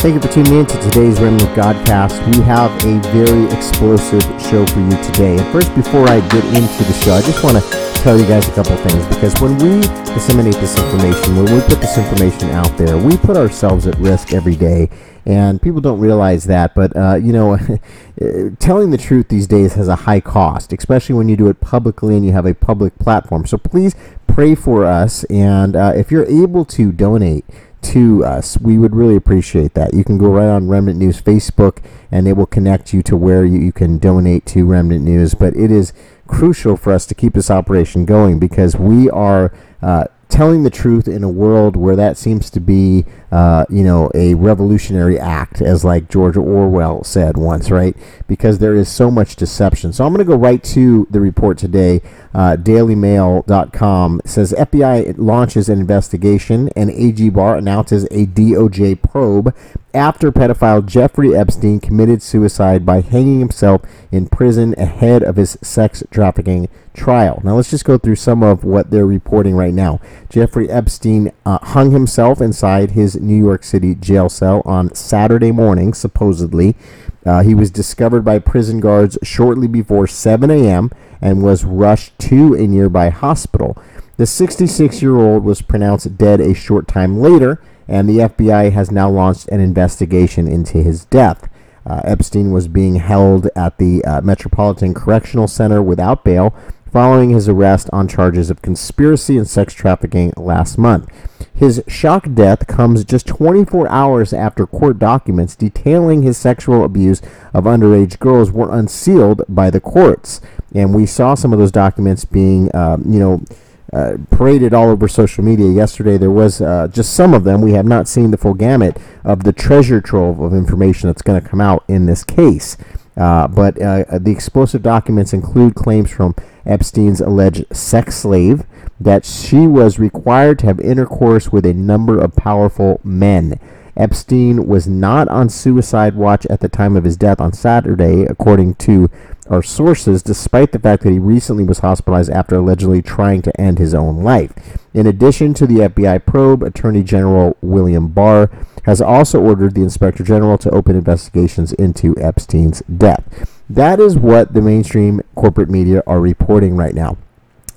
Thank you for tuning in to today's Remnant Godcast. We have a very explosive show for you today. And first, before I get into the show, I just want to tell you guys a couple things because when we disseminate this information, when we put this information out there, we put ourselves at risk every day. And people don't realize that, but uh, you know, telling the truth these days has a high cost, especially when you do it publicly and you have a public platform. So please pray for us, and uh, if you're able to donate to us. We would really appreciate that. You can go right on Remnant News Facebook and it will connect you to where you, you can donate to Remnant News. But it is crucial for us to keep this operation going because we are uh, telling the truth in a world where that seems to be, uh, you know, a revolutionary act, as like George Orwell said once, right? Because there is so much deception. So I'm going to go right to the report today. Uh, DailyMail.com says FBI launches an investigation and AG Barr announces a DOJ probe after pedophile Jeffrey Epstein committed suicide by hanging himself in prison ahead of his sex trafficking trial. Now, let's just go through some of what they're reporting right now. Jeffrey Epstein uh, hung himself inside his New York City jail cell on Saturday morning, supposedly. Uh, he was discovered by prison guards shortly before 7 a.m. and was rushed to a nearby hospital. The 66 year old was pronounced dead a short time later, and the FBI has now launched an investigation into his death. Uh, Epstein was being held at the uh, Metropolitan Correctional Center without bail following his arrest on charges of conspiracy and sex trafficking last month. His shock death comes just 24 hours after court documents detailing his sexual abuse of underage girls were unsealed by the courts. And we saw some of those documents being, um, you know, uh, paraded all over social media yesterday. There was uh, just some of them. We have not seen the full gamut of the treasure trove of information that's going to come out in this case. Uh, but uh, the explosive documents include claims from Epstein's alleged sex slave that she was required to have intercourse with a number of powerful men. Epstein was not on suicide watch at the time of his death on Saturday, according to our sources, despite the fact that he recently was hospitalized after allegedly trying to end his own life. In addition to the FBI probe, Attorney General William Barr has also ordered the Inspector General to open investigations into Epstein's death. That is what the mainstream corporate media are reporting right now.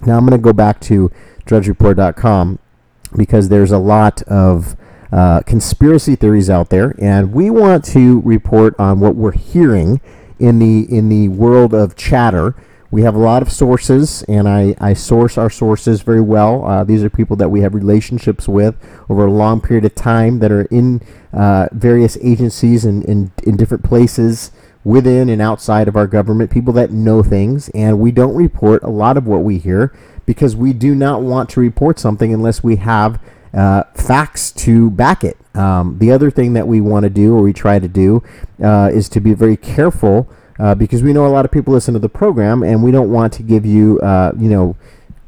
Now I'm going to go back to drudgereport.com because there's a lot of uh, conspiracy theories out there, and we want to report on what we're hearing in the in the world of chatter. We have a lot of sources, and I, I source our sources very well. Uh, these are people that we have relationships with over a long period of time that are in uh, various agencies and in, in different places within and outside of our government, people that know things, and we don't report a lot of what we hear because we do not want to report something unless we have uh, facts to back it. Um, the other thing that we want to do, or we try to do, uh, is to be very careful uh, because we know a lot of people listen to the program, and we don't want to give you, uh, you know,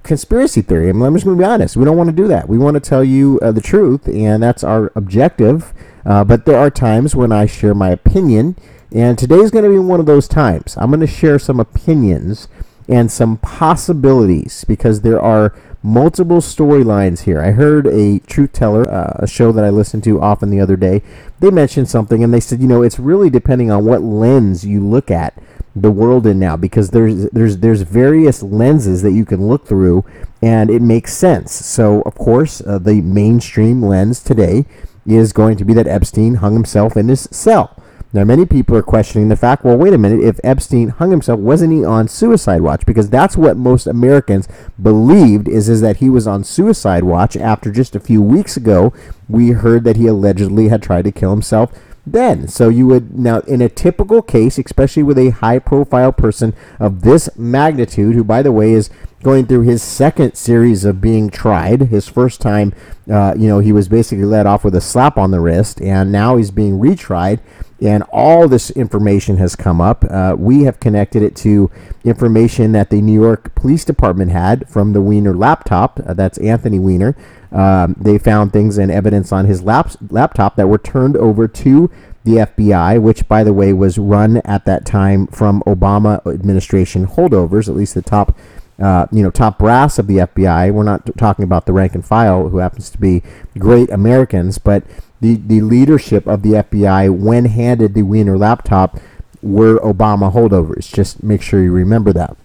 conspiracy theory. I mean, I'm just going to be honest. We don't want to do that. We want to tell you uh, the truth, and that's our objective. Uh, but there are times when I share my opinion, and today is going to be one of those times. I'm going to share some opinions and some possibilities because there are multiple storylines here. I heard a truth teller, uh, a show that I listened to often the other day, they mentioned something and they said, you know, it's really depending on what lens you look at the world in now because there's there's there's various lenses that you can look through and it makes sense. So, of course, uh, the mainstream lens today is going to be that Epstein hung himself in his cell. Now, many people are questioning the fact well, wait a minute, if Epstein hung himself, wasn't he on suicide watch? Because that's what most Americans believed is, is that he was on suicide watch after just a few weeks ago we heard that he allegedly had tried to kill himself then. So you would now, in a typical case, especially with a high profile person of this magnitude, who, by the way, is going through his second series of being tried. His first time, uh, you know, he was basically let off with a slap on the wrist, and now he's being retried and all this information has come up. Uh, we have connected it to information that the New York Police Department had from the Weiner laptop. Uh, that's Anthony Weiner. Um, they found things and evidence on his lap- laptop that were turned over to the FBI, which, by the way, was run at that time from Obama administration holdovers, at least the top. Uh, you know, top brass of the FBI. We're not talking about the rank and file, who happens to be great Americans, but the, the leadership of the FBI, when handed the Weiner laptop, were Obama holdovers. Just make sure you remember that.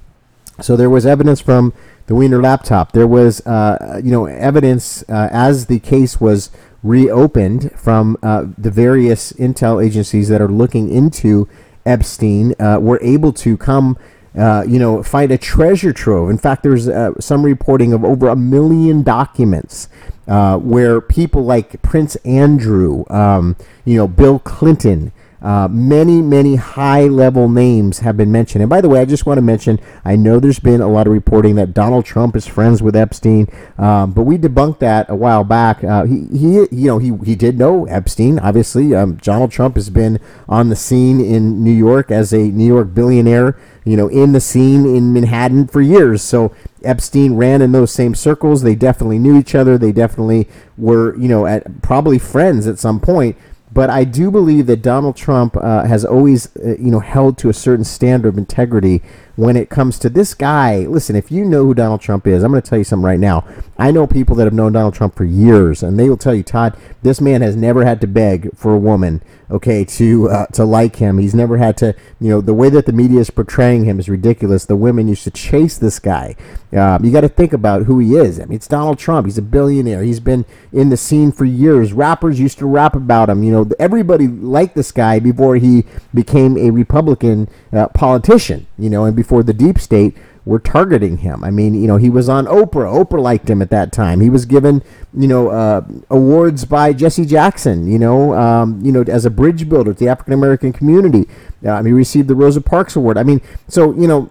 So there was evidence from the Weiner laptop. There was, uh, you know, evidence uh, as the case was reopened from uh, the various intel agencies that are looking into Epstein. Uh, were able to come. Uh, you know, find a treasure trove. In fact, there's uh, some reporting of over a million documents where people like Prince Andrew, um, you know, Bill Clinton, uh, many, many high level names have been mentioned. And by the way, I just want to mention I know there's been a lot of reporting that Donald Trump is friends with Epstein, um, but we debunked that a while back. Uh, he, he, you know, he, he did know Epstein, obviously. Um, Donald Trump has been on the scene in New York as a New York billionaire, you know, in the scene in Manhattan for years. So Epstein ran in those same circles. They definitely knew each other. They definitely were, you know, at probably friends at some point. But I do believe that Donald Trump uh, has always, uh, you know, held to a certain standard of integrity when it comes to this guy. Listen, if you know who Donald Trump is, I'm going to tell you something right now. I know people that have known Donald Trump for years, and they will tell you, Todd, this man has never had to beg for a woman, okay, to uh, to like him. He's never had to, you know, the way that the media is portraying him is ridiculous. The women used to chase this guy. Um, you got to think about who he is. I mean, it's Donald Trump. He's a billionaire. He's been in the scene for years. Rappers used to rap about him. You know, everybody liked this guy before he became a Republican uh, politician. You know, and before the deep state were targeting him. I mean, you know, he was on Oprah. Oprah liked him at that time. He was given, you know, uh, awards by Jesse Jackson. You know, um, you know, as a bridge builder to the African American community. Uh, he received the Rosa Parks Award. I mean, so you know,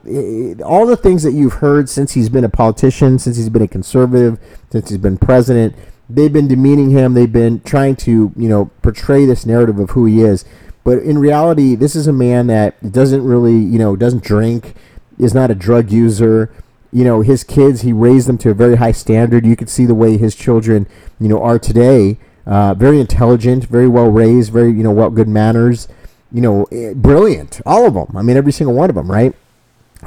all the things that you've heard since he's been a politician, since he's been a conservative, since he's been president, they've been demeaning him. They've been trying to, you know, portray this narrative of who he is. But in reality, this is a man that doesn't really, you know, doesn't drink is not a drug user. You know, his kids, he raised them to a very high standard. You could see the way his children, you know, are today. Uh, very intelligent, very well raised, very, you know, well, good manners, you know, eh, brilliant. All of them. I mean, every single one of them, right?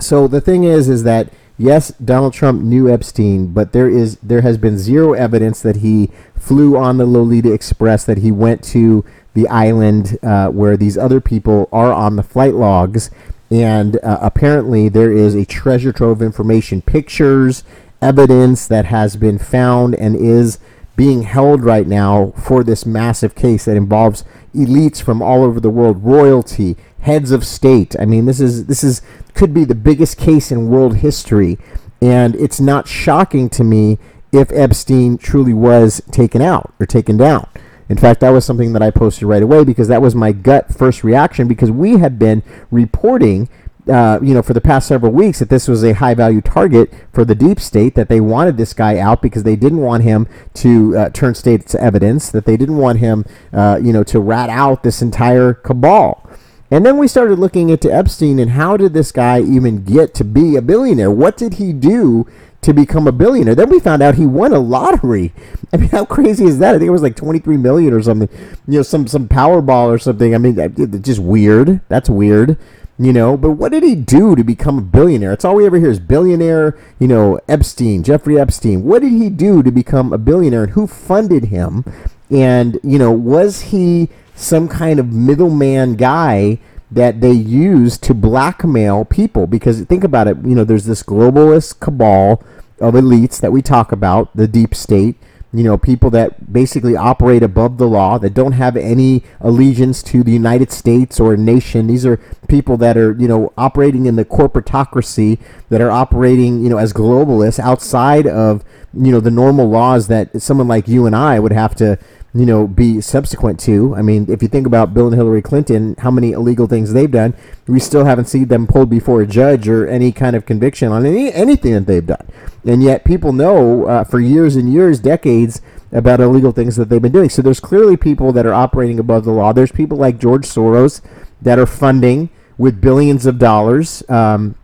So the thing is, is that yes, Donald Trump knew Epstein, but there is there has been zero evidence that he flew on the Lolita Express, that he went to the island uh, where these other people are on the flight logs, and uh, apparently there is a treasure trove of information, pictures, evidence that has been found and is being held right now for this massive case that involves elites from all over the world, royalty, heads of state. I mean, this is this is could be the biggest case in world history, and it's not shocking to me if Epstein truly was taken out or taken down. In fact, that was something that I posted right away because that was my gut first reaction because we had been reporting uh, you know, for the past several weeks that this was a high value target for the deep state, that they wanted this guy out because they didn't want him to uh, turn state's evidence, that they didn't want him, uh, you know, to rat out this entire cabal. And then we started looking into Epstein and how did this guy even get to be a billionaire? What did he do to become a billionaire. Then we found out he won a lottery. I mean, how crazy is that? I think it was like 23 million or something. You know, some some Powerball or something. I mean, just weird. That's weird. You know, but what did he do to become a billionaire? It's all we ever hear is billionaire, you know, Epstein, Jeffrey Epstein. What did he do to become a billionaire and who funded him? And, you know, was he some kind of middleman guy that they use to blackmail people. Because think about it, you know, there's this globalist cabal of elites that we talk about, the deep state, you know, people that basically operate above the law, that don't have any allegiance to the United States or a nation. These are people that are, you know, operating in the corporatocracy, that are operating, you know, as globalists outside of, you know, the normal laws that someone like you and I would have to, you know, be subsequent to. I mean, if you think about Bill and Hillary Clinton, how many illegal things they've done, we still haven't seen them pulled before a judge or any kind of conviction on any anything that they've done. And yet, people know uh, for years and years, decades, about illegal things that they've been doing. So there's clearly people that are operating above the law. There's people like George Soros that are funding with billions of dollars. Um,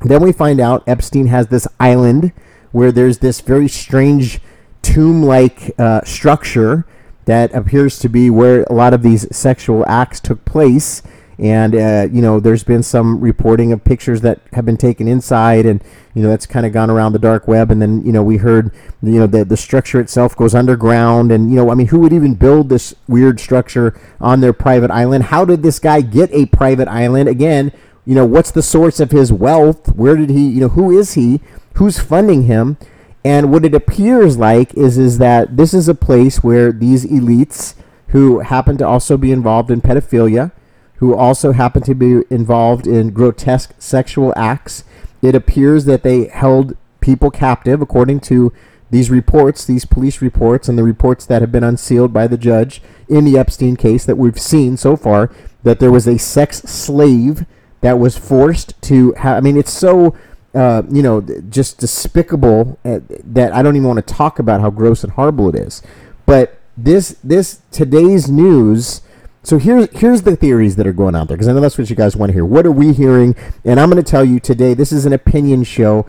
then we find out Epstein has this island where there's this very strange tomb-like uh, structure that appears to be where a lot of these sexual acts took place. and uh, you know there's been some reporting of pictures that have been taken inside and you know that's kind of gone around the dark web. And then you know we heard you know the the structure itself goes underground. And you know I mean who would even build this weird structure on their private island? How did this guy get a private island? Again you know what's the source of his wealth? Where did he you know who is he? Who's funding him and what it appears like is is that this is a place where these elites who happen to also be involved in pedophilia who also happen to be involved in grotesque sexual acts. It appears that they held people captive, according to these reports, these police reports, and the reports that have been unsealed by the judge in the Epstein case that we've seen so far, that there was a sex slave that was forced to have. I mean, it's so. Uh, you know, just despicable uh, that I don't even want to talk about how gross and horrible it is. But this, this today's news so here's here's the theories that are going out there because I know that's what you guys want to hear. What are we hearing? And I'm going to tell you today. This is an opinion show.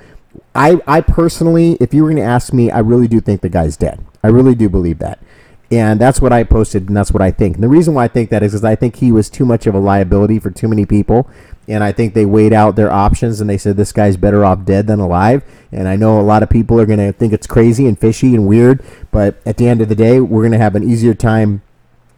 I I personally, if you were going to ask me, I really do think the guy's dead. I really do believe that. And that's what I posted, and that's what I think. And the reason why I think that is because I think he was too much of a liability for too many people. And I think they weighed out their options and they said this guy's better off dead than alive. And I know a lot of people are going to think it's crazy and fishy and weird. But at the end of the day, we're going to have an easier time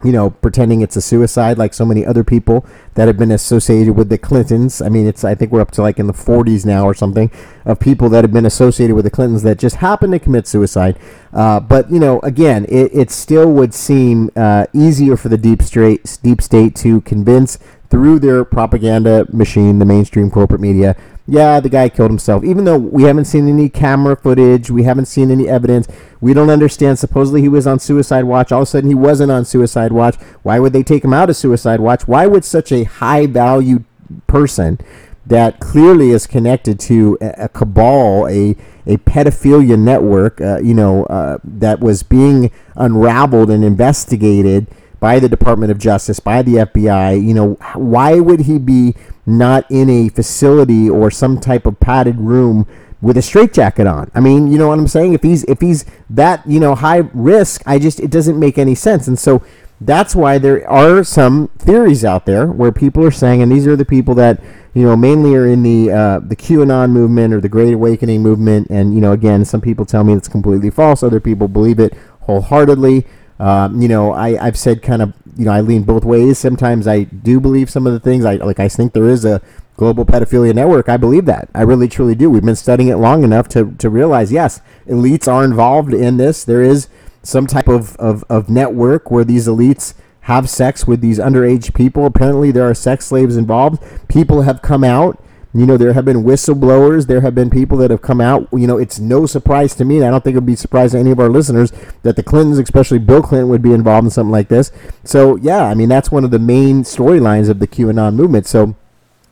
you know, pretending it's a suicide like so many other people that have been associated with the Clintons. I mean, it's I think we're up to like in the 40s now or something of people that have been associated with the Clintons that just happened to commit suicide. Uh, but you know, again, it, it still would seem uh, easier for the deep state deep state to convince through their propaganda machine, the mainstream corporate media, yeah, the guy killed himself. Even though we haven't seen any camera footage, we haven't seen any evidence, we don't understand. Supposedly he was on suicide watch. All of a sudden he wasn't on suicide watch. Why would they take him out of suicide watch? Why would such a high value person that clearly is connected to a, cabal, a a pedophilia network, uh, you know, uh, that was being unraveled and investigated by the Department of Justice, by the FBI. You know, why would he be not in a facility or some type of padded room with a straitjacket on? I mean, you know what I'm saying? If he's if he's that you know high risk, I just it doesn't make any sense. And so that's why there are some theories out there where people are saying, and these are the people that you know mainly are in the uh, the QAnon movement or the Great Awakening movement. And you know, again, some people tell me it's completely false. Other people believe it wholeheartedly. Um, you know, I, I've said kind of, you know, I lean both ways. Sometimes I do believe some of the things. I like. I think there is a global pedophilia network. I believe that. I really truly do. We've been studying it long enough to, to realize, yes, elites are involved in this. There is some type of, of, of network where these elites have sex with these underage people. Apparently, there are sex slaves involved. People have come out you know, there have been whistleblowers. There have been people that have come out. You know, it's no surprise to me, and I don't think it would be surprise to any of our listeners that the Clintons, especially Bill Clinton, would be involved in something like this. So, yeah, I mean, that's one of the main storylines of the QAnon movement. So,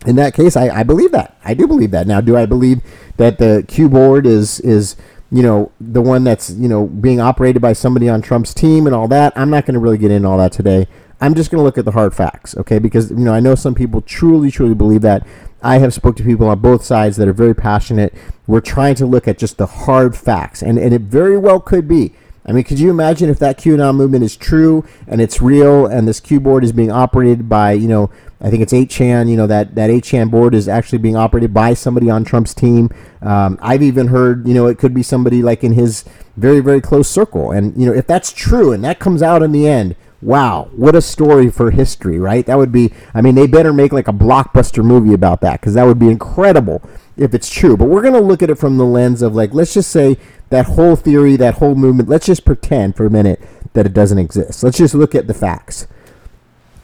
in that case, I, I believe that. I do believe that. Now, do I believe that the Q board is is you know the one that's you know being operated by somebody on Trump's team and all that? I'm not going to really get into all that today. I'm just going to look at the hard facts, okay? Because you know I know some people truly, truly believe that. I have spoke to people on both sides that are very passionate. We're trying to look at just the hard facts, and, and it very well could be. I mean, could you imagine if that QAnon movement is true and it's real, and this Q board is being operated by, you know, I think it's 8chan, you know, that, that 8chan board is actually being operated by somebody on Trump's team. Um, I've even heard, you know, it could be somebody like in his very, very close circle. And, you know, if that's true and that comes out in the end, Wow, what a story for history, right? That would be, I mean, they better make like a blockbuster movie about that because that would be incredible if it's true. But we're going to look at it from the lens of like, let's just say that whole theory, that whole movement, let's just pretend for a minute that it doesn't exist. Let's just look at the facts.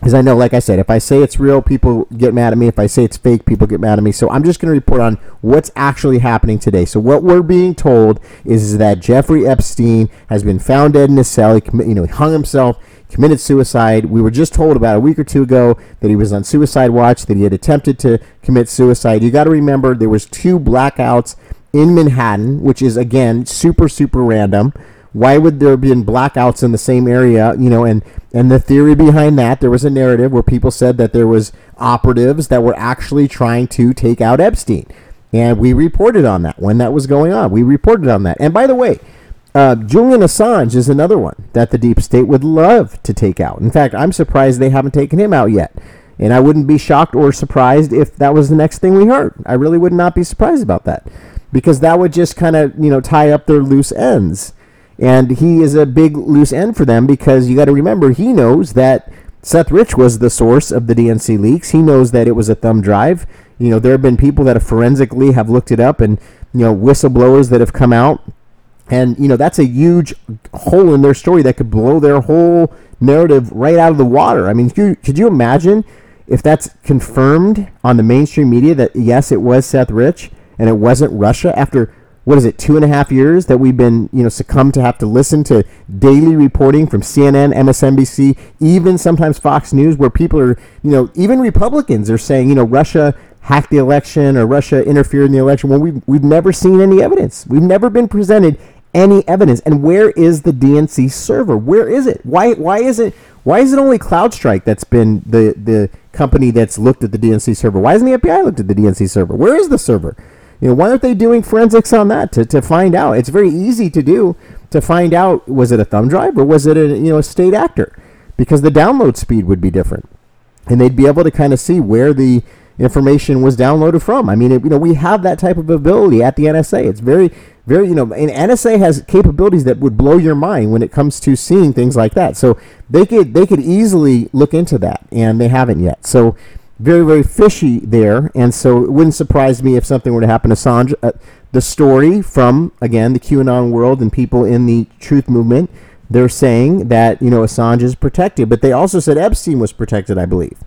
Because I know, like I said, if I say it's real, people get mad at me. If I say it's fake, people get mad at me. So I'm just going to report on what's actually happening today. So what we're being told is that Jeffrey Epstein has been found dead in his cell. He, you know, he hung himself committed suicide. We were just told about a week or two ago that he was on suicide watch, that he had attempted to commit suicide. You got to remember there was two blackouts in Manhattan, which is again super super random. Why would there have been blackouts in the same area? You know, and and the theory behind that, there was a narrative where people said that there was operatives that were actually trying to take out Epstein. And we reported on that when that was going on. We reported on that. And by the way, uh, Julian Assange is another one that the deep state would love to take out. In fact, I'm surprised they haven't taken him out yet. And I wouldn't be shocked or surprised if that was the next thing we heard. I really would not be surprised about that because that would just kind of, you know, tie up their loose ends. And he is a big loose end for them because you got to remember he knows that Seth Rich was the source of the DNC leaks. He knows that it was a thumb drive. You know, there have been people that have forensically have looked it up and, you know, whistleblowers that have come out. And, you know, that's a huge hole in their story that could blow their whole narrative right out of the water. I mean, could you, could you imagine if that's confirmed on the mainstream media that, yes, it was Seth Rich and it wasn't Russia after what is it, two and a half years that we've been, you know, succumbed to have to listen to daily reporting from CNN, MSNBC, even sometimes Fox News, where people are, you know, even Republicans are saying, you know, Russia hacked the election or Russia interfered in the election when we've, we've never seen any evidence. We've never been presented any evidence. And where is the DNC server? Where is it? Why, why is it, why is it only CrowdStrike that's been the, the company that's looked at the DNC server? Why hasn't the FBI looked at the DNC server? Where is the server? You know, why aren't they doing forensics on that to, to find out? It's very easy to do to find out was it a thumb drive or was it a you know a state actor? Because the download speed would be different. And they'd be able to kind of see where the information was downloaded from. I mean, it, you know, we have that type of ability at the NSA. It's very, very, you know, and NSA has capabilities that would blow your mind when it comes to seeing things like that. So they could they could easily look into that, and they haven't yet. So very, very fishy there. And so it wouldn't surprise me if something were to happen to Assange. Uh, the story from, again, the QAnon world and people in the truth movement, they're saying that, you know, Assange is protected. But they also said Epstein was protected, I believe.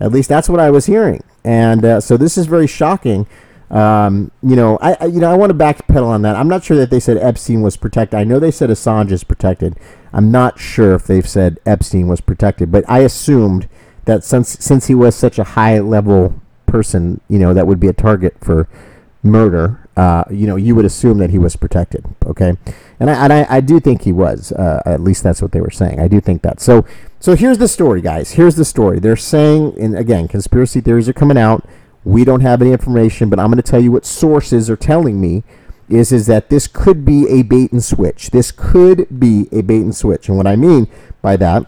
At least that's what I was hearing. And uh, so this is very shocking. Um, you know, I, I you know I want to backpedal on that. I'm not sure that they said Epstein was protected. I know they said Assange is protected. I'm not sure if they've said Epstein was protected, but I assumed that since since he was such a high level person, you know, that would be a target for murder. Uh, you know, you would assume that he was protected. Okay, and I and I, I do think he was. Uh, at least that's what they were saying. I do think that. So so here's the story, guys. Here's the story. They're saying, and again, conspiracy theories are coming out. We don't have any information, but I'm going to tell you what sources are telling me is is that this could be a bait and switch. This could be a bait and switch. And what I mean by that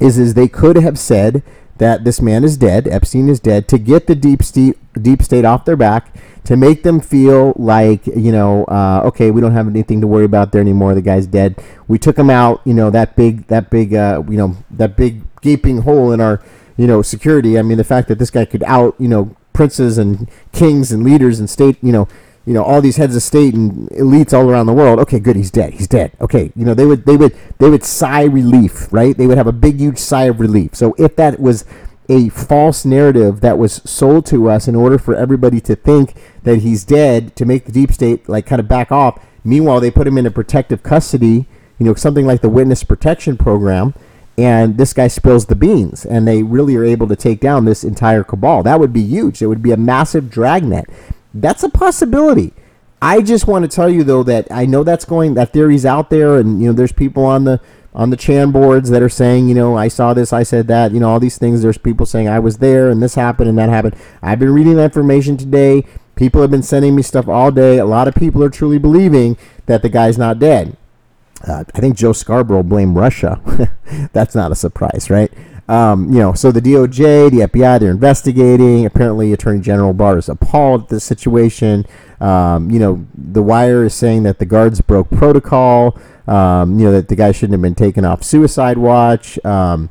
is is they could have said that this man is dead, Epstein is dead, to get the deep state deep state off their back, to make them feel like you know, uh, okay, we don't have anything to worry about there anymore. The guy's dead. We took him out. You know that big that big uh, you know that big gaping hole in our you know security. I mean the fact that this guy could out you know princes and kings and leaders and state you know you know all these heads of state and elites all around the world okay good he's dead he's dead. Okay you know they would they would they would sigh relief right? They would have a big huge sigh of relief. So if that was a false narrative that was sold to us in order for everybody to think that he's dead to make the deep state like kind of back off meanwhile they put him into protective custody you know something like the witness protection program and this guy spills the beans and they really are able to take down this entire cabal. That would be huge. It would be a massive dragnet that's a possibility. I just want to tell you though that I know that's going that theory's out there, and you know there's people on the on the Chan boards that are saying, you know, I saw this, I said that, you know, all these things. There's people saying I was there and this happened and that happened. I've been reading that information today. People have been sending me stuff all day. A lot of people are truly believing that the guy's not dead. Uh, I think Joe Scarborough blamed Russia. That's not a surprise, right? Um, you know, so the DOJ, the FBI, they're investigating. Apparently, Attorney General Barr is appalled at this situation. Um, you know, The Wire is saying that the guards broke protocol. Um, you know, that the guy shouldn't have been taken off suicide watch. Um,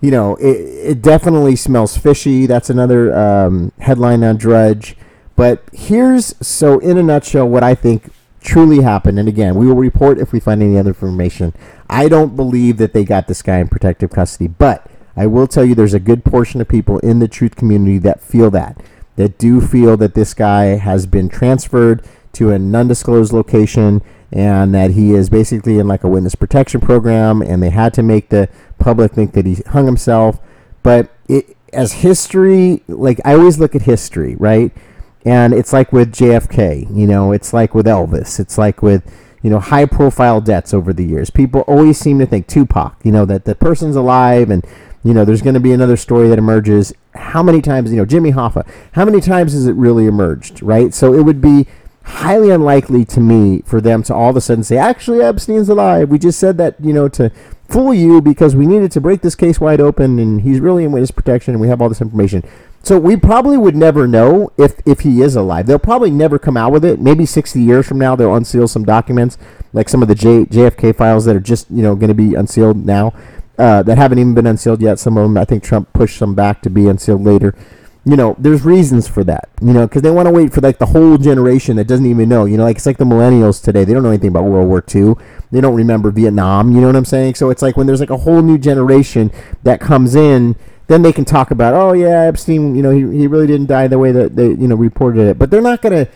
you know, it, it definitely smells fishy. That's another um, headline on Drudge. But here's, so in a nutshell, what I think truly happened. And again, we will report if we find any other information. I don't believe that they got this guy in protective custody, but I will tell you there's a good portion of people in the truth community that feel that, that do feel that this guy has been transferred to an undisclosed location and that he is basically in like a witness protection program and they had to make the public think that he hung himself. But it, as history, like I always look at history, right? And it's like with JFK, you know, it's like with Elvis, it's like with you know, high profile deaths over the years. People always seem to think Tupac, you know, that the person's alive and you know, there's going to be another story that emerges. How many times, you know, Jimmy Hoffa, how many times has it really emerged, right? So it would be highly unlikely to me for them to all of a sudden say, actually, Epstein's alive. We just said that, you know, to, fool you because we needed to break this case wide open and he's really in witness protection and we have all this information. So we probably would never know if, if he is alive. They'll probably never come out with it. Maybe 60 years from now, they'll unseal some documents, like some of the J, JFK files that are just you know going to be unsealed now, uh, that haven't even been unsealed yet. Some of them, I think Trump pushed some back to be unsealed later you know, there's reasons for that, you know, because they want to wait for like the whole generation that doesn't even know, you know, like it's like the millennials today. They don't know anything about World War II. They don't remember Vietnam. You know what I'm saying? So it's like when there's like a whole new generation that comes in, then they can talk about, oh yeah, Epstein, you know, he, he really didn't die the way that they, you know, reported it. But they're not gonna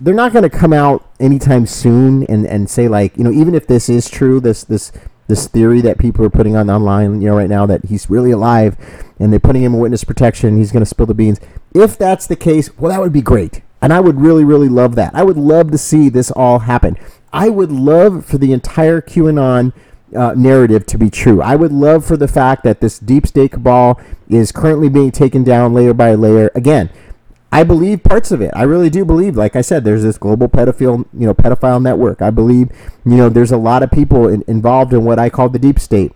they're not gonna come out anytime soon and, and say like, you know, even if this is true, this this this theory that people are putting on online, you know, right now that he's really alive and they're putting him in witness protection, he's going to spill the beans. If that's the case, well, that would be great. And I would really, really love that. I would love to see this all happen. I would love for the entire QAnon uh, narrative to be true. I would love for the fact that this deep state cabal is currently being taken down layer by layer. Again, I believe parts of it. I really do believe, like I said, there's this global pedophile, you know, pedophile network. I believe, you know, there's a lot of people in, involved in what I call the deep state.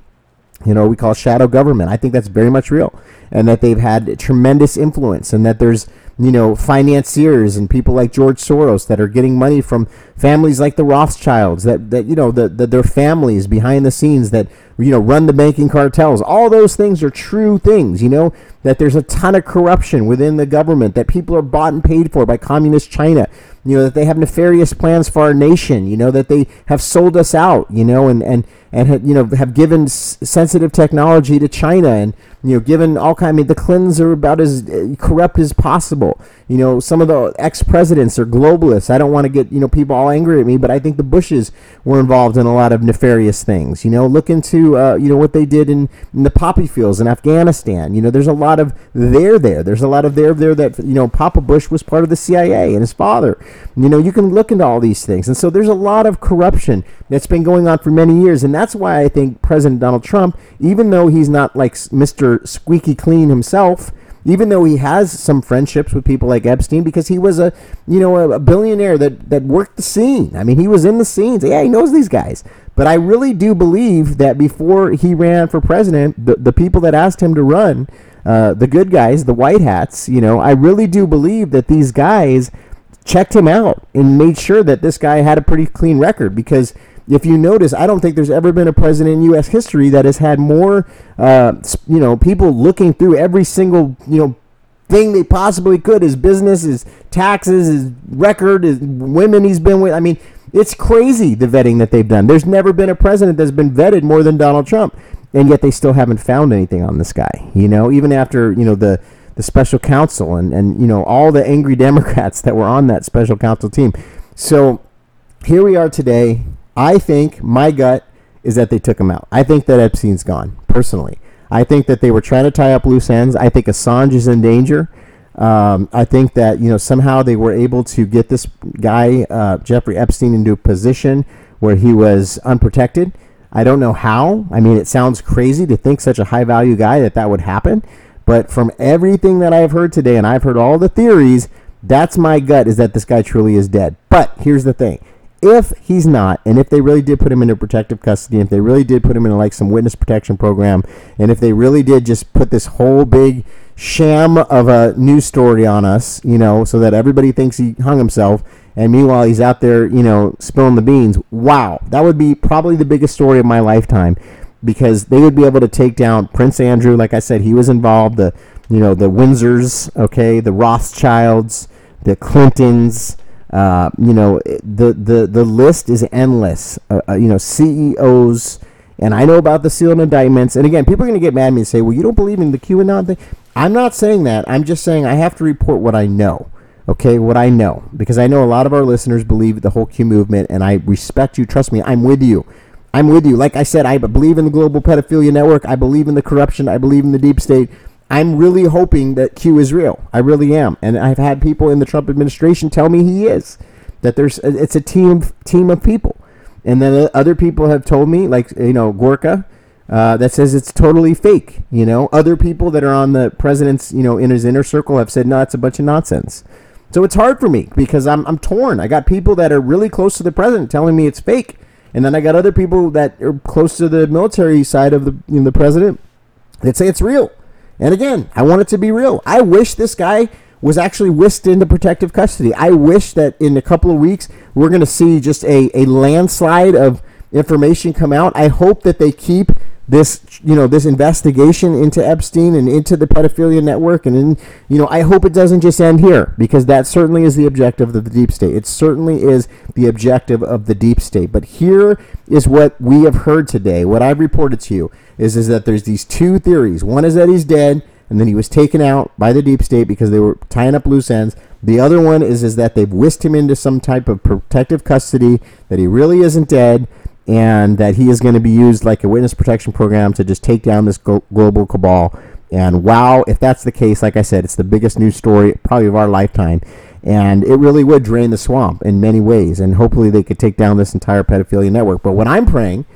You know, we call shadow government. I think that's very much real, and that they've had tremendous influence, and that there's you know, financiers and people like George Soros that are getting money from families like the Rothschilds that, that you know, the, the, their families behind the scenes that, you know, run the banking cartels. All those things are true things, you know, that there's a ton of corruption within the government, that people are bought and paid for by communist China, you know, that they have nefarious plans for our nation, you know, that they have sold us out, you know, and, and, and, you know, have given sensitive technology to China and, you know, given all kind. I mean, the Clintons are about as uh, corrupt as possible. You know, some of the ex-presidents are globalists. I don't want to get you know people all angry at me, but I think the Bushes were involved in a lot of nefarious things. You know, look into uh, you know what they did in, in, the poppy fields in Afghanistan. You know, there's a lot of there there. There's a lot of there there that you know Papa Bush was part of the CIA and his father. You know, you can look into all these things, and so there's a lot of corruption that's been going on for many years, and that's why I think President Donald Trump, even though he's not like Mr squeaky clean himself even though he has some friendships with people like Epstein because he was a you know a, billionaire that that worked the scene. I mean, he was in the scenes. Yeah, he knows these guys. But I really do believe that before he ran for president, the, the people that asked him to run, uh, the good guys, the white hats, you know, I really do believe that these guys checked him out and made sure that this guy had a pretty clean record because if you notice, I don't think there's ever been a president in U.S. history that has had more, uh, you know, people looking through every single, you know, thing they possibly could. His business, his taxes, his record, his women he's been with. I mean, it's crazy the vetting that they've done. There's never been a president that's been vetted more than Donald Trump, and yet they still haven't found anything on this guy. You know, even after you know the the special counsel and and you know all the angry Democrats that were on that special counsel team. So here we are today I think my gut is that they took him out. I think that Epstein's gone, personally. I think that they were trying to tie up loose ends. I think Assange is in danger. Um, I think that you know somehow they were able to get this guy uh, Jeffrey Epstein into a position where he was unprotected. I don't know how. I mean, it sounds crazy to think such a high value guy that that would happen. But from everything that I've heard today, and I've heard all the theories, that's my gut is that this guy truly is dead. But here's the thing if he's not, and if they really did put him into protective custody, if they really did put him in like some witness protection program, and if they really did just put this whole big sham of a news story on us, you know, so that everybody thinks he hung himself, and meanwhile he's out there, you know, spilling the beans. Wow, that would be probably the biggest story of my lifetime, because they would be able to take down Prince Andrew. Like I said, he was involved. The you know the Windsors, okay, the Rothschilds, the Clintons. Uh, you know, the, the, the list is endless. Uh, uh, you know, CEOs, and I know about the sealed indictments. And again, people are going to get mad at me and say, well, you don't believe in the QAnon thing. I'm not saying that. I'm just saying I have to report what I know. Okay, what I know. Because I know a lot of our listeners believe the whole Q movement, and I respect you. Trust me, I'm with you. I'm with you. Like I said, I believe in the global pedophilia network. I believe in the corruption. I believe in the deep state. I'm really hoping that Q is real. I really am, and I've had people in the Trump administration tell me he is. That there's it's a team team of people, and then other people have told me, like you know Gorka, uh, that says it's totally fake. You know, other people that are on the president's you know in his inner circle have said no, it's a bunch of nonsense. So it's hard for me because I'm I'm torn. I got people that are really close to the president telling me it's fake, And then I got other people that are close to the military side of the you know, the president that say it's real. And again, I want it to be real. I wish this guy was actually whisked into protective custody. I wish that in a couple of weeks we're going to see just a, a landslide of information come out. I hope that they keep this you know this investigation into Epstein and into the pedophilia network and in you know I hope it doesn't just end here because that certainly is the objective of the deep state. It certainly is the objective of the deep state. But here is what we have heard today what I've reported to you is is that there's these two theories. One is that he's dead and then he was taken out by the deep state because they were tying up loose ends. The other one is is that they've whisked him into some type of protective custody that he really isn't dead and that he is going to be used like a witness protection program to just take down this global cabal. And wow, if that's the case, like I said, it's the biggest news story probably of our lifetime. And it really would drain the swamp in many ways. And hopefully they could take down this entire pedophilia network. But what I'm praying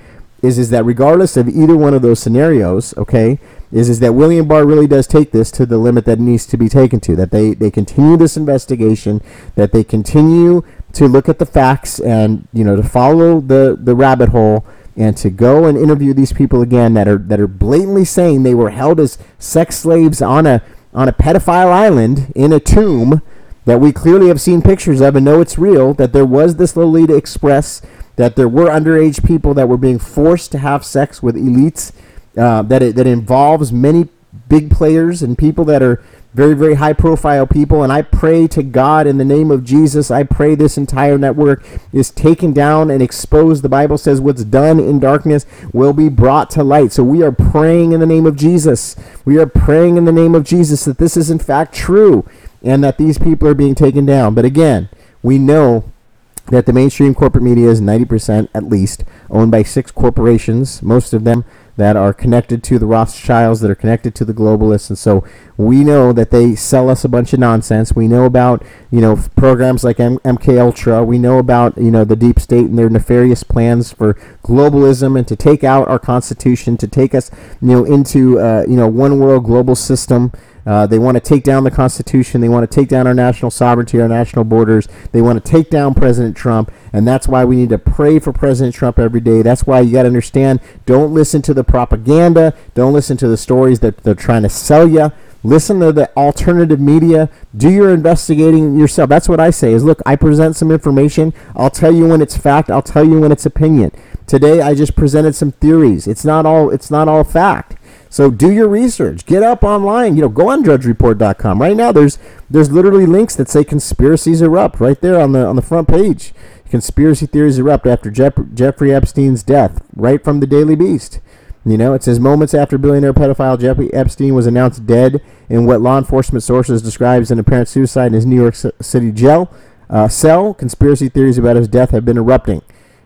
is, is that regardless of either one of those scenarios, okay, is, is that William Barr really does take this to the limit that needs to be taken to. That they, they continue this investigation, that they continue to look at the facts and you know to follow the the rabbit hole and to go and interview these people again that are that are blatantly saying they were held as sex slaves on a on a pedophile island in a tomb that we clearly have seen pictures of and know it's real that there was this Lolita Express that there were underage people that were being forced to have sex with elites uh, that it, that involves many big players and people that are very, very high profile people. And I pray to God in the name of Jesus, I pray this entire network is taken down and exposed. The Bible says what's done in darkness will be brought to light. So we are praying in the name of Jesus. We are praying in the name of Jesus that this is in fact true and that these people are being taken down. But again, we know that the mainstream corporate media is 90% at least owned by six corporations, most of them that are connected to the Rothschilds, that are connected to the globalists, and so we know that they sell us a bunch of nonsense. We know about you know programs like M- MK Ultra. We know about you know the deep state and their nefarious plans for globalism and to take out our constitution, to take us you know into uh, you know one world global system. Uh, they want to take down the Constitution. They want to take down our national sovereignty, our national borders. They want to take down President Trump. And that's why we need to pray for President Trump every day. That's why you got to understand don't listen to the propaganda, don't listen to the stories that they're trying to sell you. Listen to the alternative media. Do your investigating yourself. That's what I say is look, I present some information. I'll tell you when it's fact. I'll tell you when it's opinion. Today I just presented some theories. It's not all it's not all fact. So do your research. Get up online. You know, go on drudgereport.com. Right now there's there's literally links that say conspiracies erupt right there on the on the front page. Conspiracy theories erupt after Jeff- Jeffrey Epstein's death, right from the Daily Beast. You know, it says moments after billionaire pedophile Jeffrey Epstein was announced dead in what law enforcement sources describes an apparent suicide in his New York City jail uh, cell, conspiracy theories about his death have been erupting.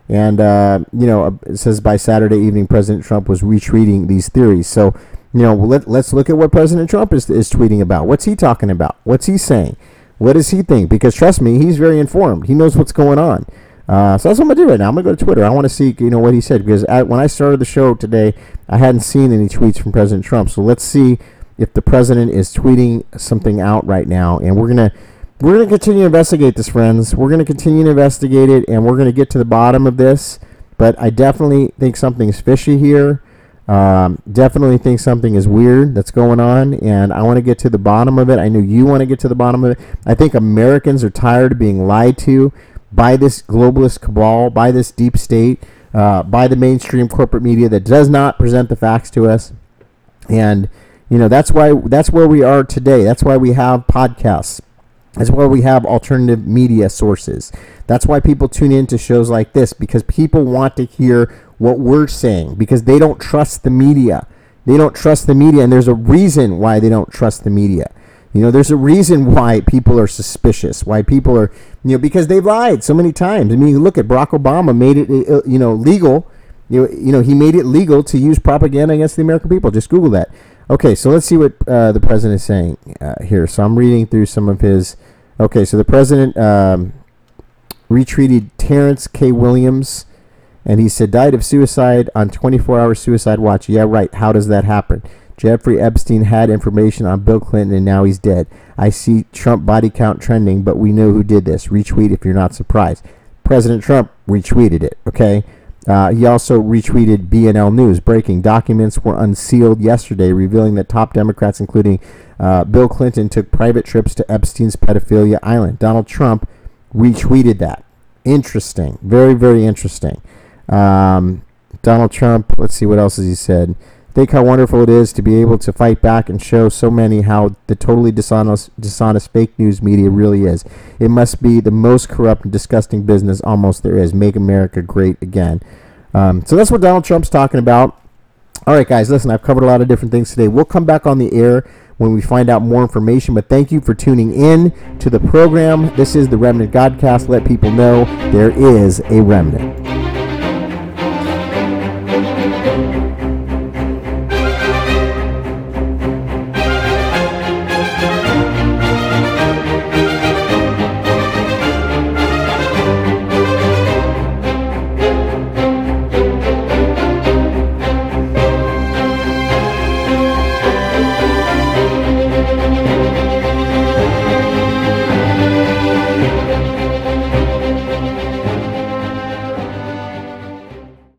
And, uh, you know, it says by Saturday evening, President Trump was retweeting these theories. So, you know, let, let's look at what President Trump is, is tweeting about. What's he talking about? What's he saying? What does he think? Because trust me, he's very informed. He knows what's going on. Uh, so that's what I'm gonna do right now. I'm gonna go to Twitter. I want to see, you know, what he said because I, when I started the show today, I hadn't seen any tweets from President Trump. So let's see if the president is tweeting something out right now, and we're gonna we're going to continue to investigate this, friends. We're going to continue to investigate it, and we're going to get to the bottom of this. But I definitely think something's fishy here. Um, definitely think something is weird that's going on, and I want to get to the bottom of it. I know you want to get to the bottom of it. I think Americans are tired of being lied to by this globalist cabal, by this deep state, uh, by the mainstream corporate media that does not present the facts to us. And you know that's why that's where we are today. That's why we have podcasts that's why we have alternative media sources. That's why people tune in to shows like this because people want to hear what we're saying because they don't trust the media. They don't trust the media, and there's a reason why they don't trust the media. You know, there's a reason why people are suspicious, why people are, you know, because they've lied so many times. I mean, look at Barack Obama made it, uh, you know, legal. You you know, he made it legal to use propaganda against the American people. Just Google that. Okay, so let's see what uh, the president is saying uh, here. So I'm reading through some of his. Okay, so the president um, retweeted Terrence K. Williams, and he said, died of suicide on 24 hour suicide watch. Yeah, right. How does that happen? Jeffrey Epstein had information on Bill Clinton, and now he's dead. I see Trump body count trending, but we know who did this. Retweet if you're not surprised. President Trump retweeted it, okay? Uh, he also retweeted BNL News. Breaking documents were unsealed yesterday, revealing that top Democrats, including uh, Bill Clinton, took private trips to Epstein's pedophilia island. Donald Trump retweeted that. Interesting. Very, very interesting. Um, Donald Trump, let's see what else has he said. Think how wonderful it is to be able to fight back and show so many how the totally dishonest, dishonest fake news media really is. It must be the most corrupt and disgusting business almost there is. Make America great again. Um, so that's what Donald Trump's talking about. All right, guys, listen, I've covered a lot of different things today. We'll come back on the air when we find out more information. But thank you for tuning in to the program. This is the Remnant Godcast. Let people know there is a remnant.